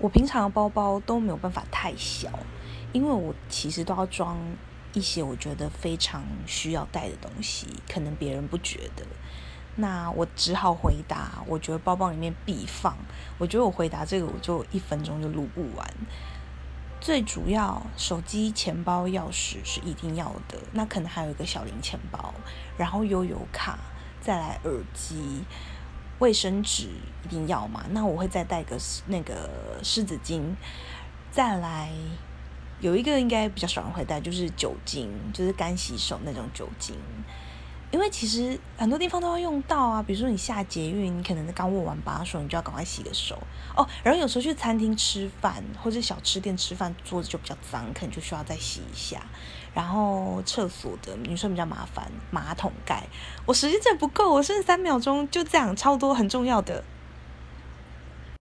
我平常的包包都没有办法太小，因为我其实都要装一些我觉得非常需要带的东西，可能别人不觉得。那我只好回答，我觉得包包里面必放。我觉得我回答这个，我就一分钟就录不完。最主要，手机、钱包、钥匙是一定要的。那可能还有一个小零钱包，然后悠游卡，再来耳机。卫生纸一定要嘛？那我会再带个那个湿纸巾，再来有一个应该比较少人会带，就是酒精，就是干洗手那种酒精。因为其实很多地方都要用到啊，比如说你下捷运，你可能刚握完把手，你就要赶快洗个手哦。然后有时候去餐厅吃饭或者小吃店吃饭，桌子就比较脏，可能就需要再洗一下。然后厕所的女生比较麻烦，马桶盖，我时间真的不够，我剩三秒钟，就这样，超多很重要的。